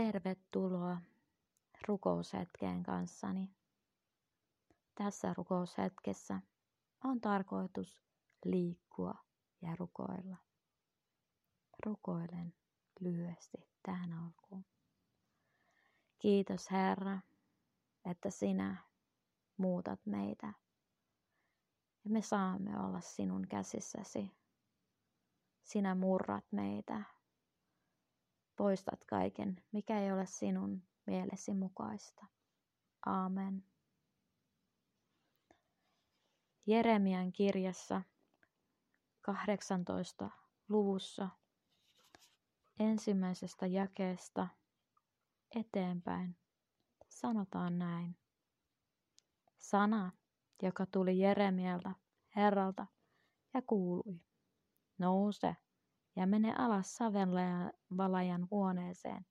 Tervetuloa rukoushetkeen kanssani. Tässä rukoushetkessä on tarkoitus liikkua ja rukoilla. Rukoilen lyhyesti tähän alkuun. Kiitos Herra, että sinä muutat meitä ja me saamme olla sinun käsissäsi. Sinä murrat meitä, poistat kaiken, mikä ei ole sinun mielesi mukaista. Aamen. Jeremian kirjassa 18 luvussa ensimmäisestä jakeesta eteenpäin sanotaan näin. Sana, joka tuli Jeremialta Herralta ja kuului. Nouse ja mene alas savenvalajan huoneeseen.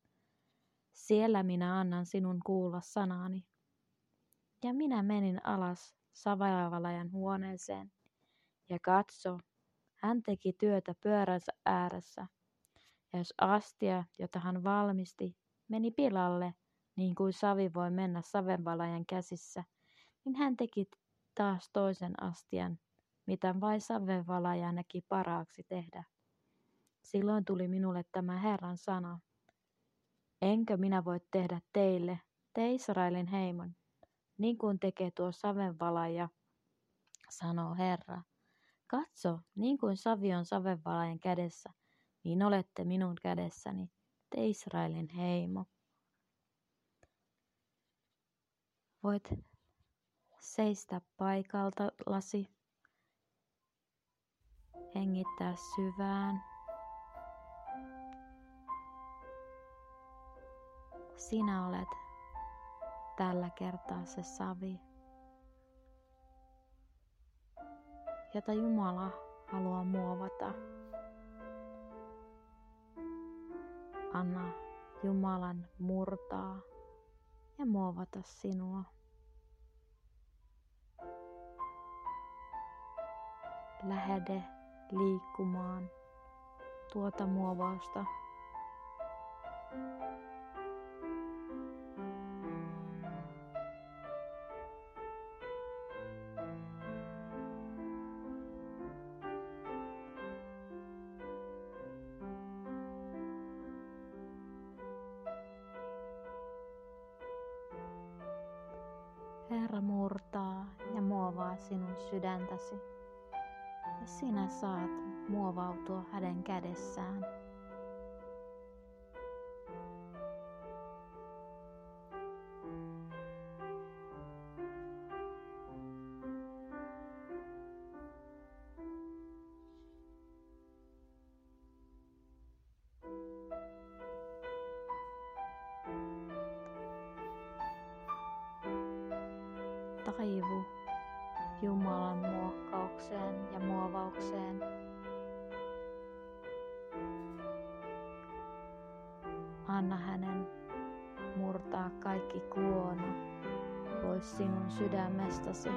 Siellä minä annan sinun kuulla sanani. Ja minä menin alas savenvalajan huoneeseen ja katso, hän teki työtä pyöränsä ääressä. Ja jos astia, jota hän valmisti, meni pilalle, niin kuin savi voi mennä savenvalajan käsissä, niin hän teki taas toisen astian, mitä vain savenvalaja näki paraaksi tehdä. Silloin tuli minulle tämä Herran sana. Enkö minä voi tehdä teille, te Israelin heimon, niin kuin tekee tuo savenvalaja, sanoo Herra. Katso, niin kuin savi on savenvalajan kädessä, niin olette minun kädessäni, te Israelin heimo. Voit seistä paikaltasi, hengittää syvään. Sinä olet tällä kertaa se savi, jota Jumala haluaa muovata. Anna Jumalan murtaa ja muovata sinua. Lähde liikkumaan tuota muovausta Herra murtaa ja muovaa sinun sydäntäsi, ja sinä saat muovautua hänen kädessään. Jumalan muokkaukseen ja muovaukseen. Anna hänen murtaa kaikki kuono pois sinun sydämestäsi.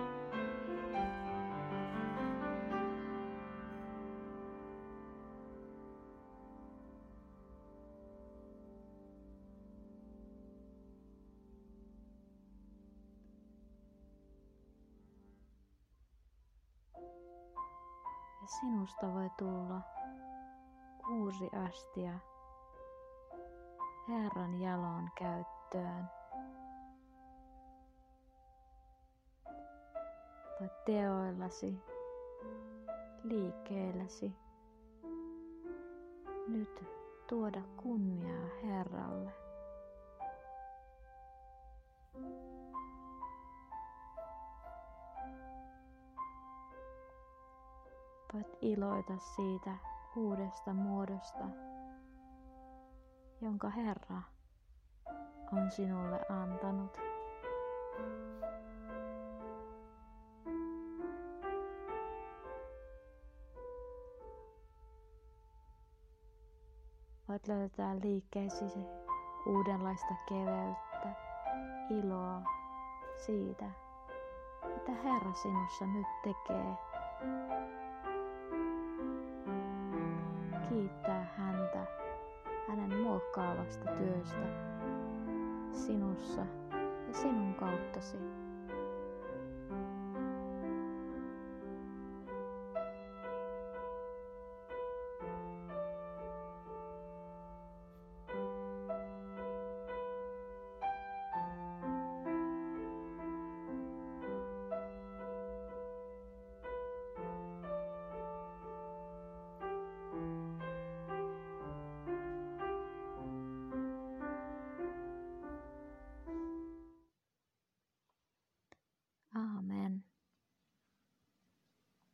Sinusta voi tulla uusi astia Herran jalon käyttöön. Voit teoillasi, liikkeelläsi nyt tuoda kunniaa Herralle. Voit iloita siitä uudesta muodosta, jonka Herra on sinulle antanut. Voit löytää liikkeesi uudenlaista keveyttä, iloa siitä, mitä Herra sinussa nyt tekee kiittää häntä hänen muokkaavasta työstä sinussa ja sinun kauttasi.